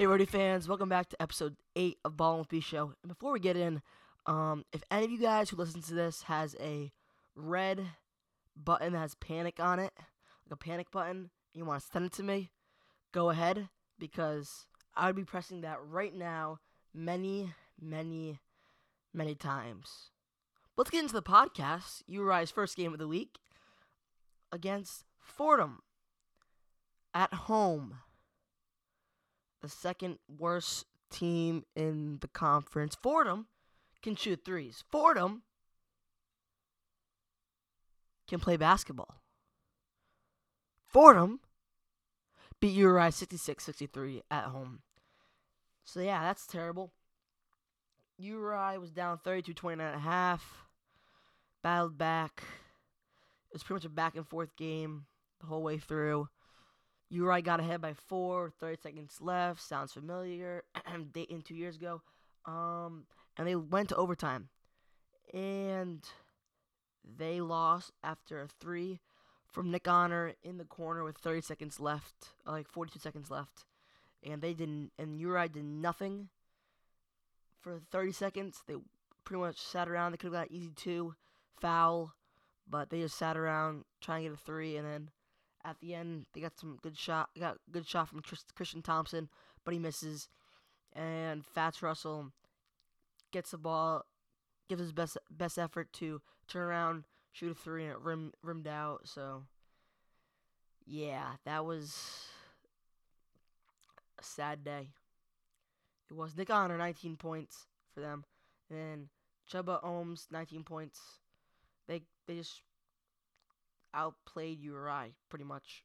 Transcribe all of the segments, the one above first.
Hey, Rhody fans, welcome back to episode 8 of Ball and B Show. And before we get in, um, if any of you guys who listen to this has a red button that has panic on it, like a panic button, you want to send it to me, go ahead because I would be pressing that right now many, many, many times. Let's get into the podcast. URI's first game of the week against Fordham at home. The second worst team in the conference. Fordham can shoot threes. Fordham can play basketball. Fordham beat URI 66 63 at home. So, yeah, that's terrible. URI was down 32 29 and a half. Battled back. It was pretty much a back and forth game the whole way through. URI got ahead by four, 30 seconds left. Sounds familiar. Dayton two years ago. Um, and they went to overtime. And they lost after a three from Nick Honor in the corner with 30 seconds left, like 42 seconds left. And they didn't, and URI did nothing for 30 seconds. They pretty much sat around. They could have got an easy two, foul, but they just sat around trying to get a three, and then at the end they got some good shot. Got good shot from Christian Thompson, but he misses, and Fatts Russell gets the ball, gives his best best effort to turn around, shoot a three, and it rim, rimmed out. So, yeah, that was a sad day. It was Nick Honor, 19 points for them. And then Chuba Ohams, 19 points. They they just outplayed URI pretty much.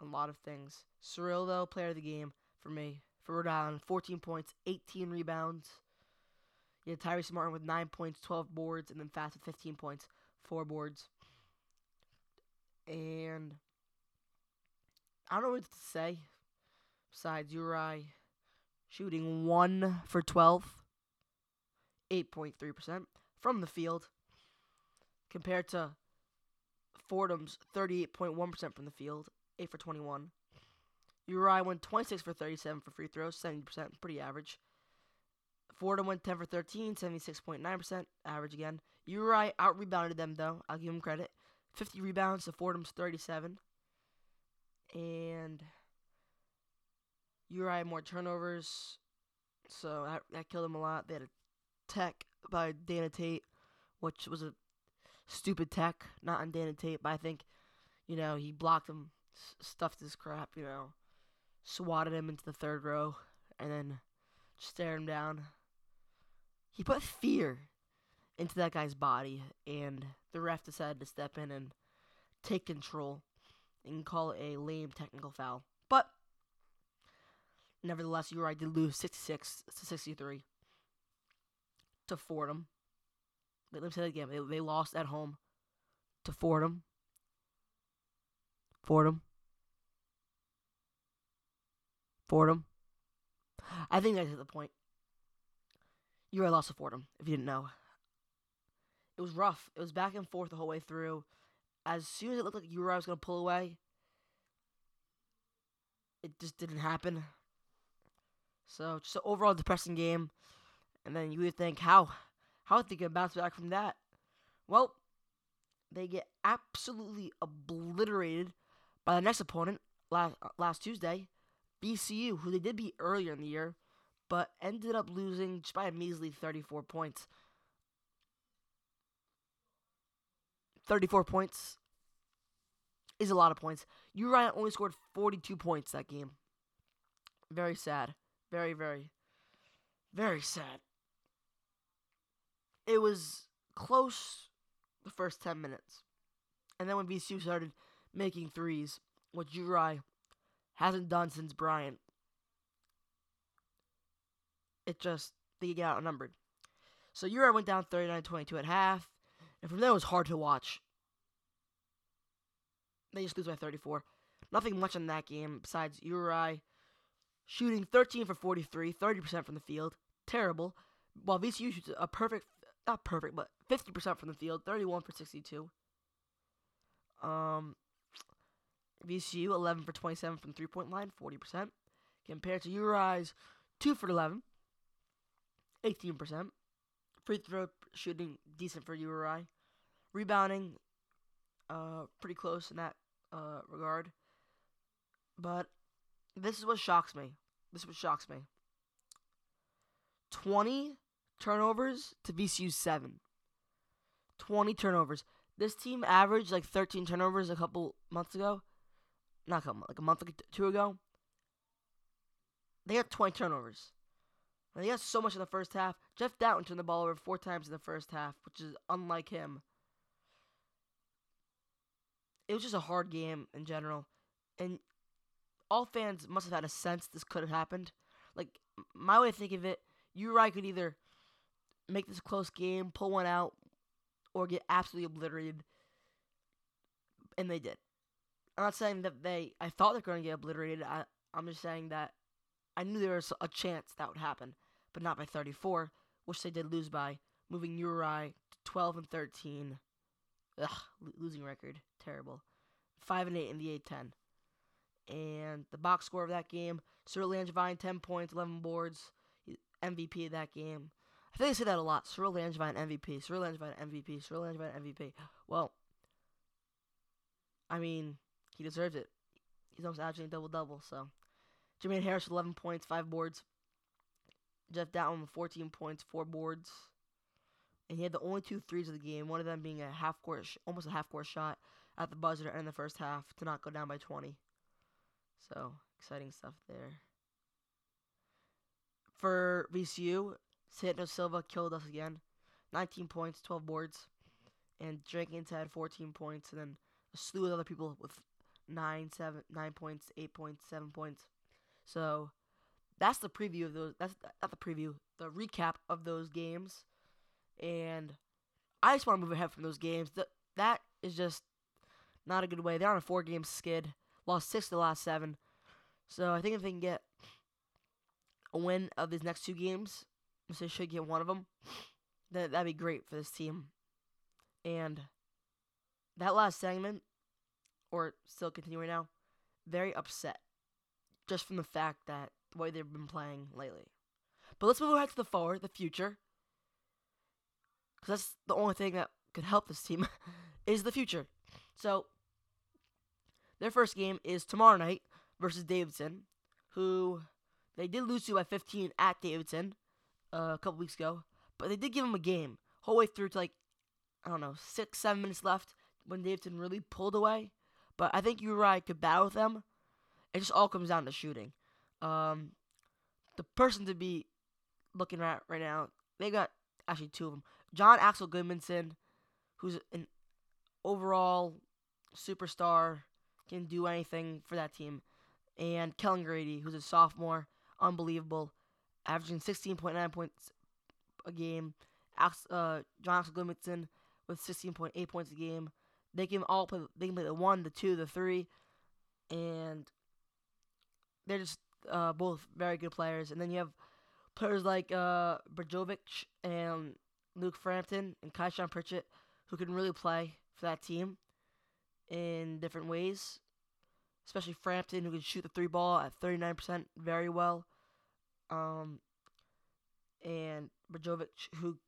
A lot of things. Cyril, though, player of the game for me. For Rhode Island, 14 points, 18 rebounds. You had Tyrese Martin with 9 points, 12 boards, and then Fatts with 15 points, 4 boards. And I don't know what to say besides URI shooting 1 for 12, 8.3% from the field, compared to Fordham's 38.1% from the field, 8 for 21. URI went 26 for 37 for free throws, 70%, pretty average. Fordham went 10 for 13, 76.9%, average again. URI out rebounded them, though. I'll give them credit. 50 rebounds to Fordham's 37. And URI had more turnovers, so that, that killed them a lot. They had a tech by Dana Tate, which was a stupid tech, not on Dana Tate, but I think, you know, he blocked him, stuffed his crap, you know, swatted him into the third row, and then stared him down. He put fear into that guy's body, and the ref decided to step in and take control and call it a lame technical foul. But nevertheless, URI did lose 66 to 63 to Fordham. Let me say that again. They, they lost at home to Fordham. Fordham. Fordham. I think that's the point. You lost to Fordham, if you didn't know. It was rough. It was back and forth the whole way through. As soon as it looked like URI was going to pull away, it just didn't happen. So, just an overall depressing game. And then you would think, how how are they bounce back from that? Well, they get absolutely obliterated by the next opponent last last Tuesday, VCU, who they did beat earlier in the year, but ended up losing just by a measly 34 points. 34 points is a lot of points. Uri only scored 42 points that game. Very sad. Very, very, very sad it was close the first 10 minutes. And then when VCU started making threes, what URI hasn't done since Bryant, it just, they get outnumbered. So URI went down 39 22 at half, and from there it was hard to watch. They just lose by 34. Nothing much in that game besides URI shooting 13 for 43, 30% from the field. Terrible. While VCU shoots a perfect not perfect, but 50% from the field, 31 for 62. Um, VCU 11 for 27 from three point line, 40%. compared to Uri's 2 for 11, 18%. Free throw shooting decent for Uri. Rebounding, uh, pretty close in that uh, regard. But this is what shocks me. This is what shocks me. 20 turnovers to VCU 7. 20 turnovers. This team averaged like 13 turnovers a couple months ago. Not a couple, like a month or two ago. They had 20 turnovers. And they got so much in the first half. Jeff Dowtin turned the ball over four times in the first half, which is unlike him. It was just a hard game in general. And all fans must have had a sense this could have happened. Like, my way of thinking of it, Uri could either make this a close game, pull one out, or get absolutely obliterated. And they did. I'm not saying that they, I thought they're going to get obliterated. I, I'm just saying that I knew there was a chance that would happen, but not by 34, which they did lose by, moving Uri to 12 and 13. Ugh, losing record, terrible. 5 and 8 in the A10. And the box score of that game, Cyril Langevin, 10 points, 11 boards, MVP of that game. I think I say that a lot. Cyril Langevin MVP. Cyril Langevin MVP. Cyril Langevin MVP. Well, I mean, he deserves it. He's almost averaging double double. So, Jermaine Harris with 11 points, five boards. Jeff Dowtin 14 points, four boards. And he had the only two threes of the game. One of them being a half court, sh- almost a half court shot at the buzzer to end the first half to not go down by 20. So exciting stuff there. For VCU, Santos Silva killed us again. 19 points, 12 boards. And Jenkins had 14 points. And then a slew of other people with 9, 7, 9 points, 8 points, 7 points. So that's the preview of those. That's not the preview, the recap of those games. And I just want to move ahead from those games. That that is just not a good way. They're on a four game skid. Lost six of the last seven. So I think if they can get a win of these next two games, they should get one of them. That that'd be great for this team. And that last segment, or still continuing now, very upset, just from the fact that the way they've been playing lately. But let's move ahead to the forward, the future, because that's the only thing that could help this team is the future. So their first game is tomorrow night versus Davidson, who they did lose to by 15 at Davidson uh, a couple weeks ago, but they did give them a game whole way through to like I don't know six seven minutes left when Davidson really pulled away. But I think Uri could battle with them. It just all comes down to shooting. Um, the person to be looking at right now, they got actually two of them. Jon Axel Gudmundsson, who's an overall superstar, can do anything for that team. And Kellan Grady, who's a sophomore, unbelievable, averaging 16.9 points a game. Uh, Jon Axel with 16.8 points a game. They can all play. They can play the one, the two, the three, and they're just uh, both very good players. And then you have players like uh, and Luke Frampton and KiShawn Pritchett who can really play for that team in different ways. Especially Frampton, who can shoot the three ball at 39% very well. Um, and Brajkovic, who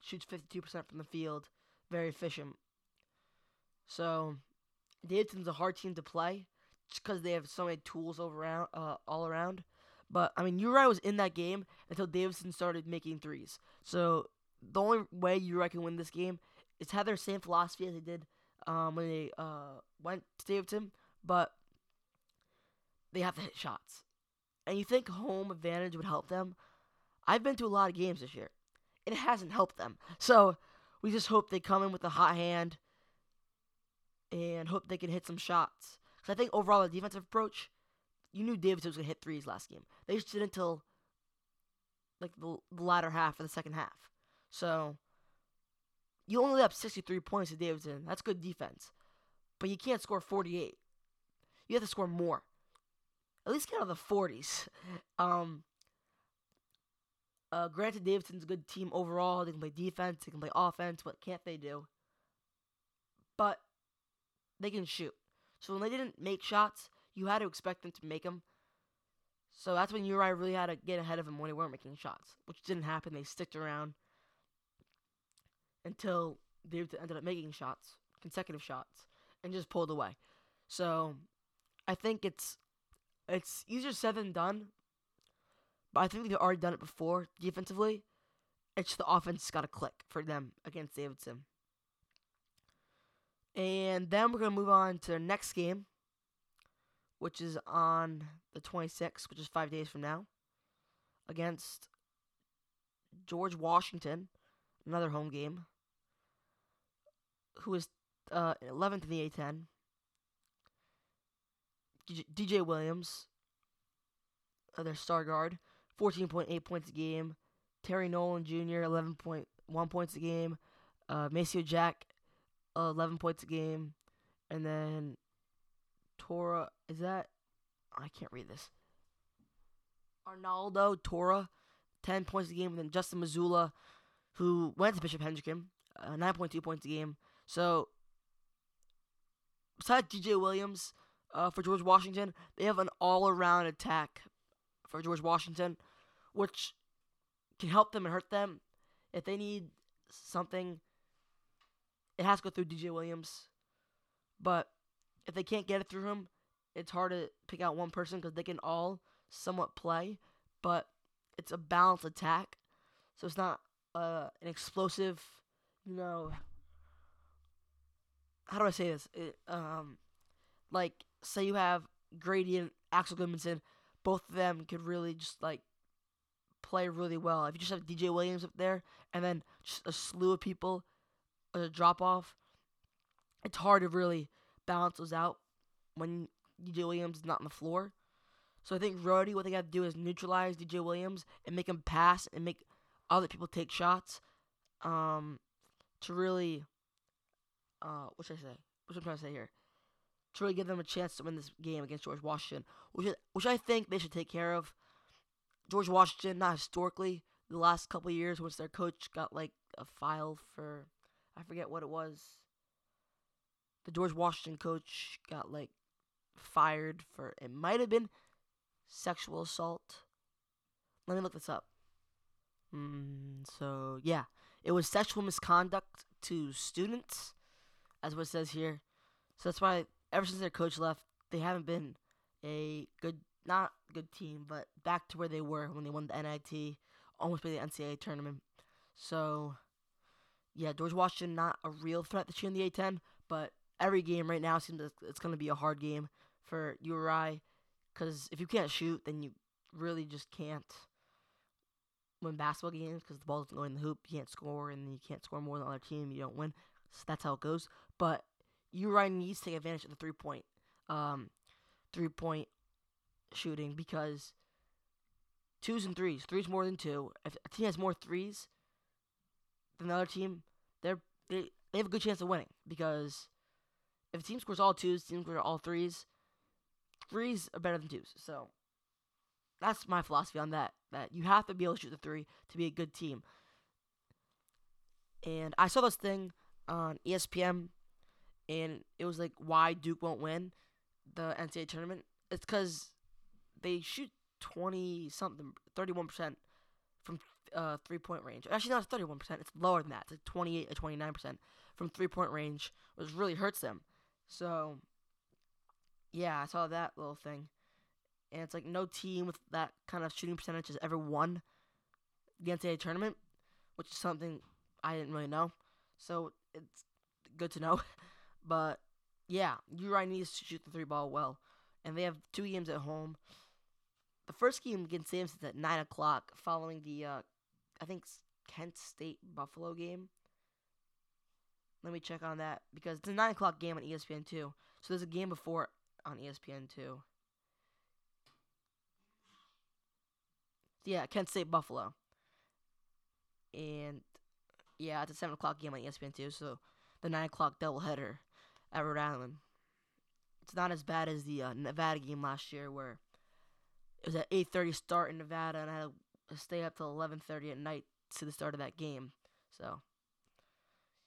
shoots 52% from the field, very efficient. So, Davidson's a hard team to play just because they have so many tools over around, uh, all around. But I mean, Uri was in that game until Davidson started making threes. So the only way Uri can win this game is have their same philosophy as they did um, when they uh, went to Davidson, but they have to hit shots. And you think home advantage would help them? I've been to a lot of games this year. It hasn't helped them. So we just hope they come in with a hot hand and hope they can hit some shots. Because I think overall, the defensive approach, you knew Davidson was going to hit threes last game. They just didn't until like the, the latter half of the second half. So you only have 63 points to Davidson. That's good defense. But you can't score 48. You have to score more. At least get out of the 40s. Um, uh, granted, Davidson's a good team overall. They can play defense, they can play offense. What can't they do? But they can shoot. So when they didn't make shots, you had to expect them to make them. So that's when Uri really had to get ahead of him when they weren't making shots, which didn't happen. They sticked around until they ended up making shots, consecutive shots, and just pulled away. So I think it's it's easier said than done. But I think they've already done it before defensively. It's the offense got to click for them against Davidson. And then we're going to move on to the next game, which is on the 26th, which is five days from now, against George Washington, another home game, who is uh, 11th in the A10. DJ Williams, uh, their star guard, 14.8 points a game. Terry Nolan Jr., 11.1 points a game. Uh, Maceo Jack, 11 points a game. And then Tora, is that? I can't read this. Arnaldo Toro, 10 points a game. And then Justin Mazzulla, who went to Bishop Hendricken, uh, 9.2 points a game. So, besides DJ Williams uh, for George Washington, they have an all around attack for George Washington, which can help them and hurt them. If they need something, it has to go through DJ Williams. But if they can't get it through him, it's hard to pick out one person because they can all somewhat play, but it's a balanced attack. So it's not uh, an explosive, you know. How do I say this? It, um, like say you have Grady and Axel Gudmundsson, both of them could really just like play really well. If you just have DJ Williams up there and then just a slew of people, a drop off, it's hard to really balance those out when DJ Williams is not on the floor. So I think Rhody, what they got to do is neutralize DJ Williams and make him pass and make other people take shots. Um, to really, uh, what should I say? What should I'm trying to say here? To really give them a chance to win this game against George Washington, which which I think they should take care of. George Washington, not historically, the last couple years, once their coach got like a file for, I forget what it was. The George Washington coach got like fired for, it might have been sexual assault. Let me look this up. Mm, so, yeah. It was sexual misconduct to students, as what it says here. So that's why, ever since their coach left, they haven't been a good not good team, but back to where they were when they won the NIT, almost made the NCAA tournament. So, yeah, George Washington not a real threat this year in the A10, but every game right now seems like it's going to be a hard game for URI because if you can't shoot, then you really just can't win basketball games because the ball doesn't go in the hoop. You can't score, and you can't score more than the other team. You don't win. So that's how it goes. But URI needs to take advantage of the three point, um, three point shooting because twos and threes, threes more than two. If a team has more threes than the other team, they're they, they have a good chance of winning because if a team scores all twos, team scores all threes, threes are better than twos. So that's my philosophy on that. That you have to be able to shoot the three to be a good team. And I saw this thing on ESPN, and it was like why Duke won't win the NCAA tournament. It's because they shoot 20 something, 31% from uh, three point range. Actually, not 31%, it's lower than that. It's like 28 or 29% from three point range, which really hurts them. So, yeah, I saw that little thing. And it's like no team with that kind of shooting percentage has ever won the NCAA tournament, which is something I didn't really know. So, it's good to know. but, yeah, URI needs to shoot the three ball well. And they have two games at home. The first game against Samson's at nine o'clock, following the uh, I think Kent State Buffalo game. Let me check on that because it's a nine o'clock game on ESPN two. So there's a game before on ESPN two. Yeah, Kent State Buffalo. And yeah, it's a seven o'clock game on ESPN two. So the nine o'clock doubleheader at Rhode Island. It's not as bad as the uh, Nevada game last year where it was at 8:30 start in Nevada, and I had to stay up till 11:30 at night to the start of that game. So,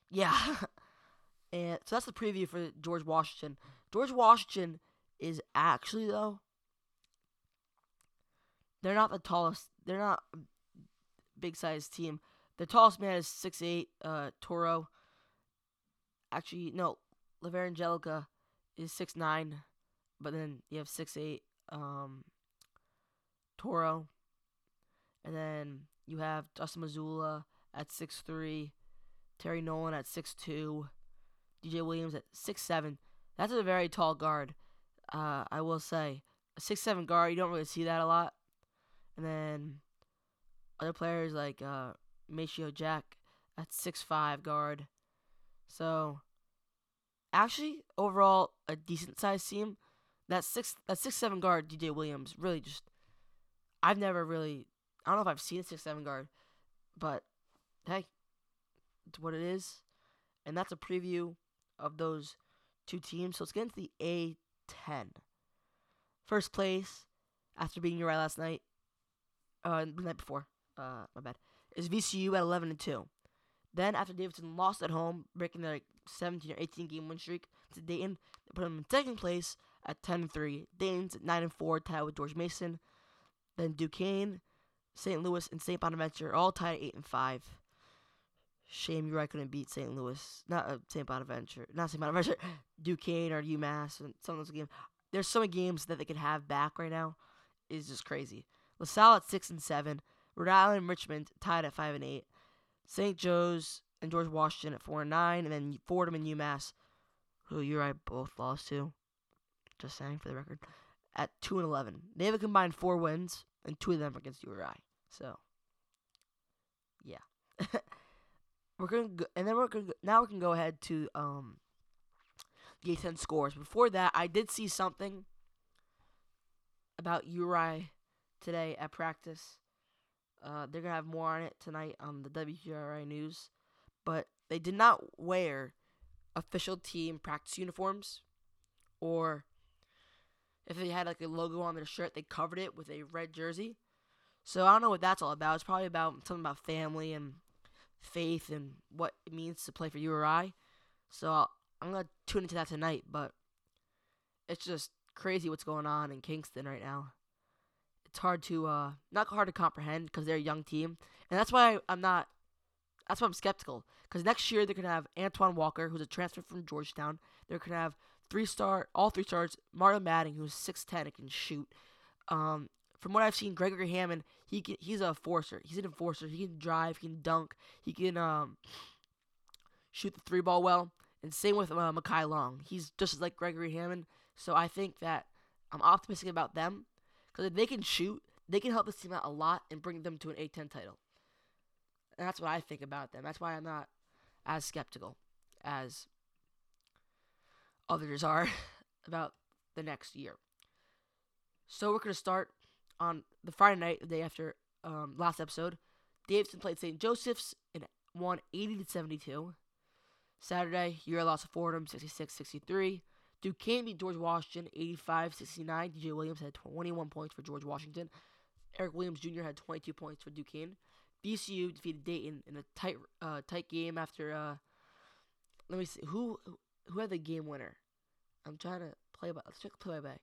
yeah, and so that's the preview for George Washington. George Washington is actually though they're not the tallest. They're not a big sized team. The tallest man is six eight. Uh, Toro. Actually, no. Javier Langarica is six nine, but then you have six eight. Um, Toro, and then you have Justin Mazzulla at six three, Terry Nolan at six two, DJ Williams at six seven. That's a very tall guard. Uh, I will say a six seven guard. You don't really see that a lot. And then other players like uh, Maceo Jack at six five guard. So actually, overall, a decent sized team. That six that six seven guard DJ Williams really just. I've never really. I don't know if I've seen a six seven guard, but hey, it's what it is, and that's a preview of those two teams. So let's get into the A10. First place, after beating Uri last night, uh, the night before, uh, my bad, is VCU at 11 and 2. Then, after Davidson lost at home, breaking their like, 17 or 18 game win streak to Dayton, they put them in second place at 10 and 3. Dayton's at 9 and 4, tied with George Mason. Then Duquesne, St. Louis, and St. Bonaventure all tied at 8 and 5. Shame Uri couldn't beat St. Louis, not uh, St. Bonaventure, not St. Bonaventure, Duquesne or UMass, and some of those games. There's so many games that they could have back right now. Is just crazy. LaSalle at six and seven. Rhode Island and Richmond tied at five and eight. St. Joe's and George Washington at four and nine, and then Fordham and UMass, who you and I both lost to. Just saying for the record, at two and eleven. They have a combined four wins, and two of them against URI. So, yeah, we're gonna go, and then we're gonna go, now we can go ahead to um the A10 scores. Before that, I did see something about URI today at practice. Uh, they're gonna have more on it tonight on the WPRI news, but they did not wear official team practice uniforms, or if they had like a logo on their shirt, they covered it with a red jersey. So I don't know what that's all about. It's probably about something about family and faith and what it means to play for URI. So I'll, I'm gonna tune into that tonight, but it's just crazy what's going on in Kingston right now it's hard to uh not hard to comprehend because they're a young team, and that's why I'm not. That's why I'm skeptical because next year they're gonna have Antoine Walker, who's a transfer from Georgetown. They're gonna have three star, all three stars. Mario Madding, who's six ten and can shoot. Um, from what I've seen, Gregory Hammond, he can, he's a forcer. He's an enforcer. He can drive. He can dunk. He can um shoot the three ball well. And same with uh, Makai Long. He's just like Gregory Hammond. So I think that I'm optimistic about them. Because if they can shoot, they can help this team out a lot and bring them to an A10 title. And that's what I think about them. That's why I'm not as skeptical as others are about the next year. So we're going to start on the Friday night, the day after um, last episode. Davidson played St. Joseph's and won 80 to 72. Saturday, URI lost to Fordham 66 63. Duquesne beat George Washington 85 69. DJ Williams had 21 points for George Washington. Eric Williams Jr. had 22 points for Duquesne. VCU defeated Dayton in a tight uh, tight game after. Uh, let me see who who had the game winner. I'm trying to play by. Let's check play by.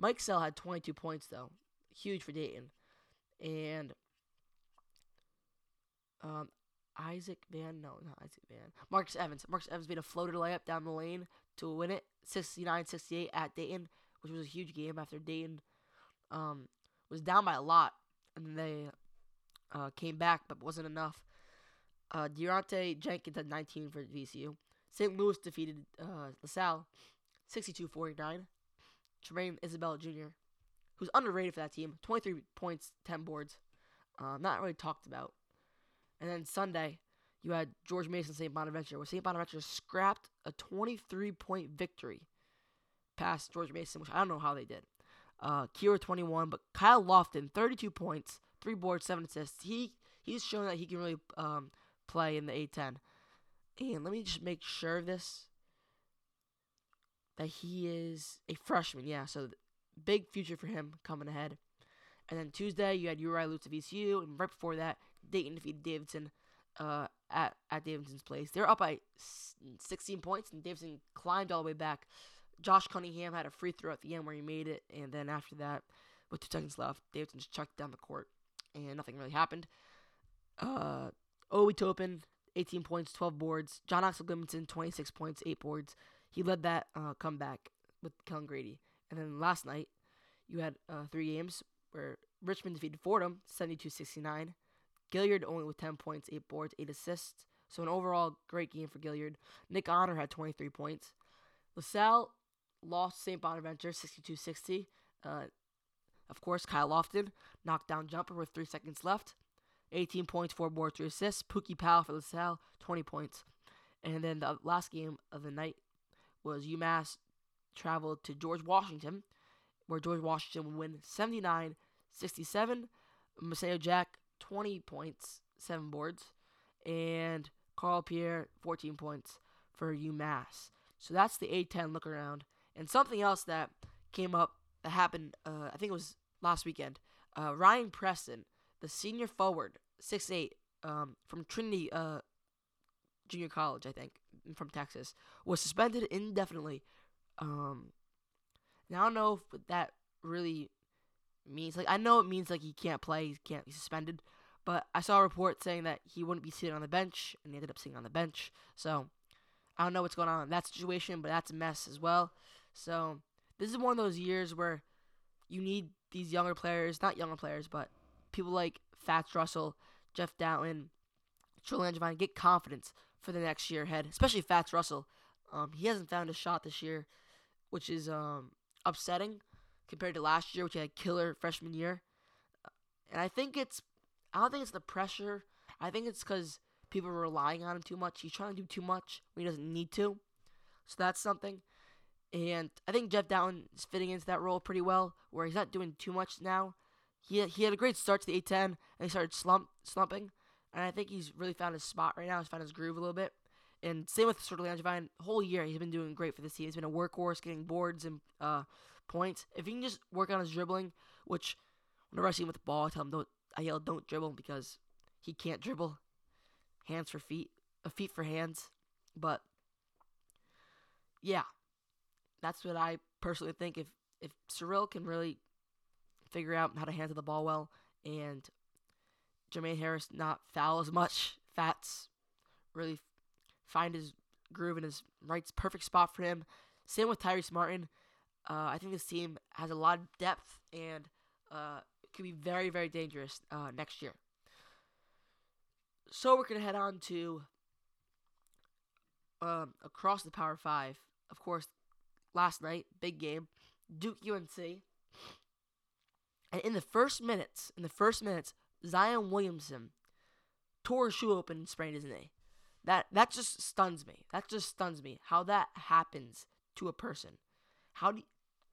Mikesell had 22 points though, huge for Dayton, and um, Issac Vann, no, not Issac Vann. Marcus Evans. Marcus Evans made a floater layup down the lane to win it 69-68 at Dayton, which was a huge game after Dayton um, was down by a lot, and they uh, came back, but wasn't enough. Uh, De'Riante Jenkins had 19 for VCU. St. Louis defeated uh, LaSalle 62-49. Tramaine Isabell Jr., who's underrated for that team, 23 points, 10 boards. Uh, not really talked about. And then Sunday, you had George Mason St. Bonaventure, where St. Bonaventure scrapped a 23 point victory past George Mason, which I don't know how they did. Uh, Kira 21, but Kyle Lofton 32 points, three boards, seven assists. He he's showing that he can really um, play in the A10. And let me just make sure of this that he is a freshman. Yeah, so big future for him coming ahead. And then Tuesday you had Uri Lutz of VCU, and right before that Dayton defeated Davidson uh, at at Davidson's place. They're up by 16 points, and Davidson climbed all the way back. Josh Cunningham had a free throw at the end where he made it, and then after that, with two seconds left. Davidson just chucked down the court, and nothing really happened. Uh, Obi Toppin, 18 points, 12 boards. John Oxley Livingston, 26 points, 8 boards. He led that uh, comeback with Kellan Grady. And then last night, you had uh, three games where Richmond defeated Fordham, 72-69. Gilyard only with 10 points, 8 boards, 8 assists. So an overall great game for Gilyard. Nick Honor had 23 points. LaSalle lost St. Bonaventure 62-60. Uh, of course, Kyle Lofton knocked down jumper with 3 seconds left. 18 points, 4 boards, 3 assists. Pookie Powell for LaSalle, 20 points. And then the last game of the night was UMass traveled to George Washington, where George Washington would win 79 67. Maceo Jack, 20 points, 7 boards. And Carl Pierre, 14 points for UMass. So that's the A10 look around. And something else that came up that happened, uh, I think it was last weekend. Uh, Ryan Preston, the senior forward, 6'8, um, from Trinity uh, Junior College, I think, from Texas, was suspended indefinitely. Um, now I don't know if that really means like I know it means like he can't play, he can't be suspended, but I saw a report saying that he wouldn't be sitting on the bench, and he ended up sitting on the bench. So I don't know what's going on in that situation, but that's a mess as well. So this is one of those years where you need these younger players, not younger players, but people like Fatts Russell, Jeff Dowtin, Joel Langevin get confidence for the next year ahead, especially Fatts Russell. Um, he hasn't found a shot this year, which is um, upsetting compared to last year, which had killer freshman year. And I think it's, I don't think it's the pressure. I think it's because people are relying on him too much. He's trying to do too much when he doesn't need to. So that's something. And I think Jeff Dowtin is fitting into that role pretty well, where he's not doing too much now. He he had a great start to the A10, and he started slump slumping, and I think he's really found his spot right now. He's found his groove a little bit. And same with Cyril Langevin. Whole year he's been doing great for this team. He's been a workhorse, getting boards and uh, points. If he can just work on his dribbling, which whenever I see him with the ball, I tell him don't. I yell don't dribble because he can't dribble. Hands for feet, a feet for hands. But yeah, that's what I personally think. If if Cyril can really figure out how to handle the ball well, and Jermaine Harris not foul as much, Fatts really find his groove and his right perfect spot for him. Same with Tyrese Martin. Uh, I think this team has a lot of depth and uh, could be very, very dangerous uh, next year. So we're gonna head on to um, across the Power Five. Of course, last night, big game, Duke UNC. And in the first minutes, in the first minutes, Zion Williamson tore his shoe open and sprained his knee. That that just stuns me. That just stuns me. How that happens to a person. How do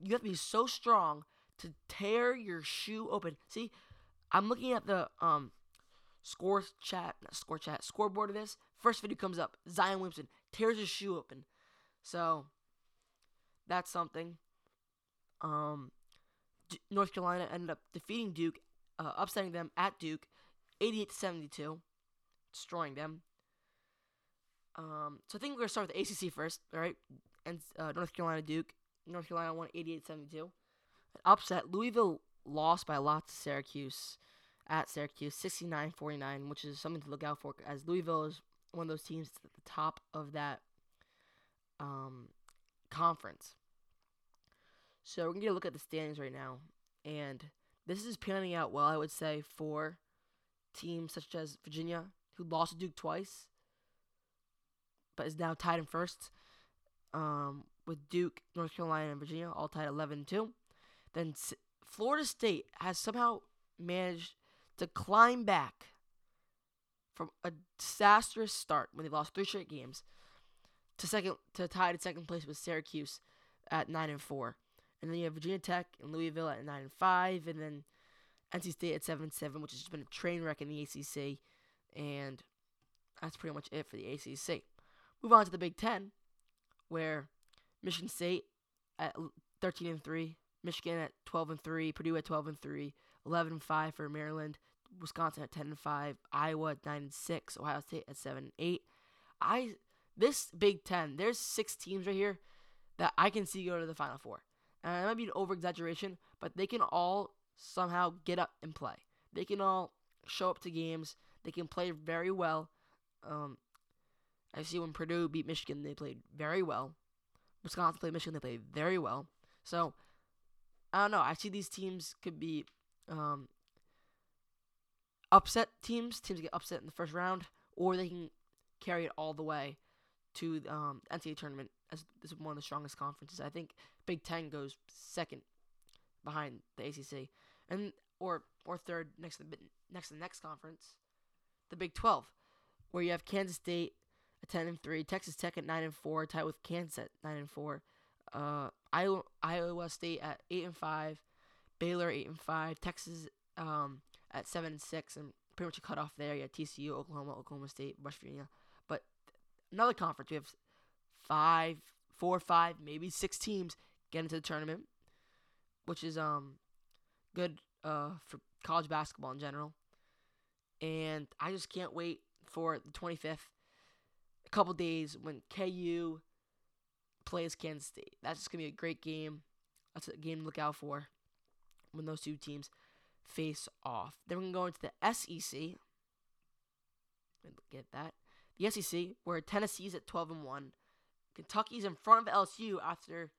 you, have to be so strong to tear your shoe open? See, I'm looking at the um score chat, score chat, scoreboard of this. First video comes up. Zion Williamson tears his shoe open. So that's something. Um, D- North Carolina ended up defeating Duke, uh, upsetting them at Duke, 88 to 72, destroying them. Um, so I think we're gonna start with the ACC first, all right? And uh, North Carolina Duke. North Carolina won 88-72. upset. Louisville lost by a lot to Syracuse at Syracuse, 69-49, which is something to look out for as Louisville is one of those teams at the top of that um, conference. So we're gonna get a look at the standings right now, and this is panning out well, I would say, for teams such as Virginia, who lost to Duke twice, but is now tied in first. Um, with Duke, North Carolina, and Virginia all tied 11-2. Then S- Florida State has somehow managed to climb back from a disastrous start when they lost three straight games to second to tied in second place with Syracuse at nine and four. And then you have Virginia Tech and Louisville at nine and five, and then NC State at seven and seven, which has just been a train wreck in the ACC. And that's pretty much it for the ACC. Move on to the Big Ten, where Michigan State at 13 and 3, Michigan at 12 and 3, Purdue at 12 and 3, 11 and 5 for Maryland, Wisconsin at 10 and 5, Iowa at 9 and 6, Ohio State at 7 and 8. I this Big 10, there's six teams right here that I can see go to the Final Four. And it might be an over exaggeration, but they can all somehow get up and play. They can all show up to games. They can play very well. Um, I see when Purdue beat Michigan, they played very well. Wisconsin played Michigan, they played very well. So I don't know. I see these teams could be um, upset teams. Teams get upset in the first round, or they can carry it all the way to the um, NCAA tournament as this is one of the strongest conferences. I think Big Ten goes second behind the ACC, and or or third next to the next to the next conference, the Big Twelve, where you have Kansas State at ten and three, Texas Tech at nine and four, tied with Kansas at nine and four, uh, Iowa, Iowa State at eight and five, Baylor eight and five, Texas um, at seven and six, and pretty much a cutoff there. You have TCU, Oklahoma, Oklahoma State, West Virginia. But another conference, we have five, four, five, maybe six teams get into the tournament, which is um good uh for college basketball in general. And I just can't wait for the 25th, a couple days when KU plays Kansas State. That's just gonna be a great game. That's a game to look out for when those two teams face off. Then we're gonna go into the SEC. Get that the SEC, where Tennessee's at 12 and one. Kentucky's in front of LSU after.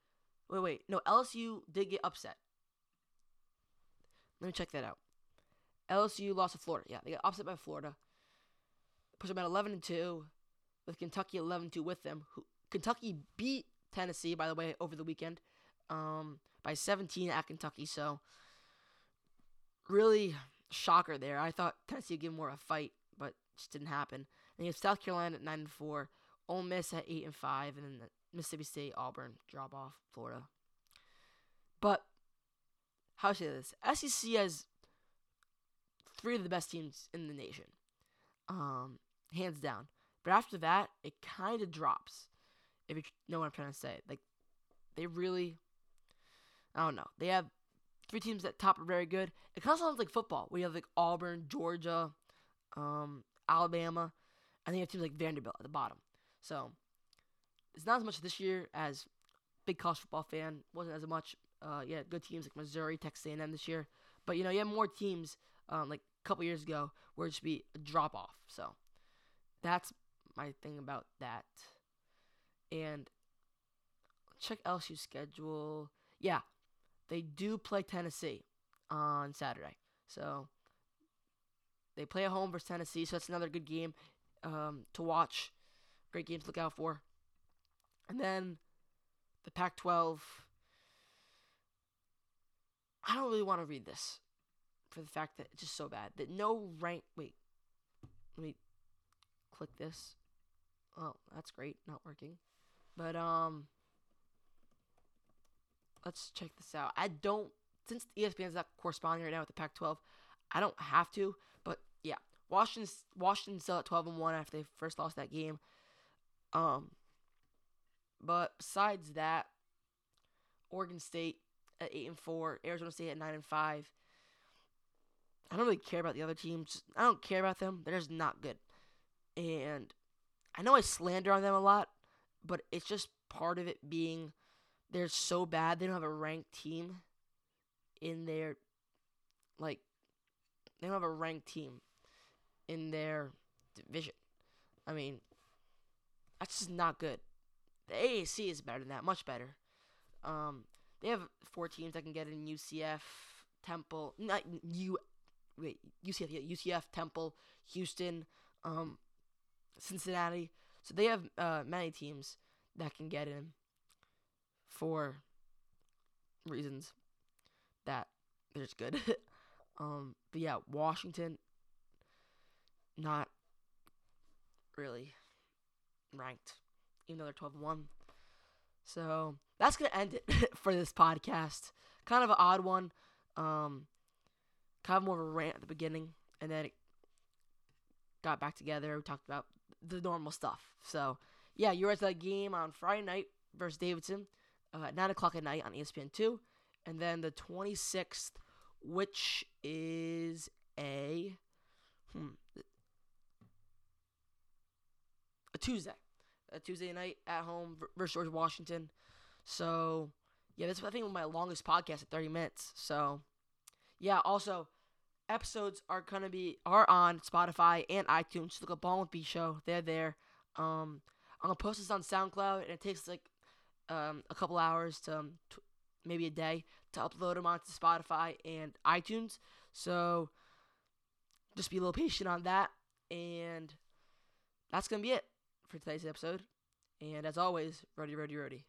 Wait, wait, no, LSU did get upset. Let me check that out. LSU lost to Florida. Yeah, they got upset by Florida. Push them at 11 and two, with Kentucky 11 2 with them. Who, Kentucky beat Tennessee, by the way, over the weekend um, by 17 at Kentucky. So, really, shocker there. I thought Tennessee would give more of a fight, but just didn't happen. And you have South Carolina at 9 and 4, Ole Miss at 8 and 5, and then Mississippi State, Auburn, drop off, Florida. But, how should I say this? SEC has three of the best teams in the nation, um, hands down. But after that, it kind of drops if you know what I'm trying to say. Like, they really, I don't know. They have three teams that top are very good. It kind of sounds like football. We have like Auburn, Georgia, um, Alabama, and then you have teams like Vanderbilt at the bottom. So it's not as much this year as big college football fan. wasn't as much. Uh, yeah, good teams like Missouri, Texas A&M this year, but you know you have more teams um, like a couple years ago where it should be a drop off. So that's my thing about that. And check LSU's schedule. Yeah, they do play Tennessee on Saturday. So they play at home versus Tennessee, so that's another good game um, to watch. Great game to look out for. And then the Pac 12. I don't really want to read this for the fact that it's just so bad. That no rank. Wait. Let me click this. Oh, that's great. Not working. But um, let's check this out. I don't since ESPN's not corresponding right now with the Pac-12. I don't have to, but yeah, Washington Washington's still at 12 and one after they first lost that game. Um, but besides that, Oregon State at eight and four, Arizona State at nine and five. I don't really care about the other teams. I don't care about them. They're just not good. And I know I slander on them a lot, but it's just part of it being they're so bad they don't have a ranked team in their like they don't have a ranked team in their division. I mean, that's just not good. The AAC is better than that, much better. Um, they have four teams that can get in UCF, Temple, not U, wait UCF, UCF, Temple, Houston, um, Cincinnati. So they have uh, many teams that can get in for reasons that they're just good. um, but yeah, Washington, not really ranked, even though they're 12 1. So that's going to end it for this podcast. Kind of an odd one. Um, kind of more of a rant at the beginning, and then it got back together. We talked about the normal stuff. So, yeah, you're at that game on Friday night versus Davidson, uh, at 9 o'clock at night on ESPN2. And then the 26th, which is a. Hmm, a Tuesday. A Tuesday night at home versus George Washington. So, yeah, this is, I think, my longest podcast at 30 minutes. So, yeah, also episodes are gonna be are on Spotify and iTunes. Just Look up Ball with B Show. They're there. Um, I'm gonna post this on SoundCloud, and it takes like um, a couple hours to um, maybe a day to upload them onto Spotify and iTunes. So just be a little patient on that, and that's gonna be it for today's episode. And as always, Rhody, Rhody, Rhody.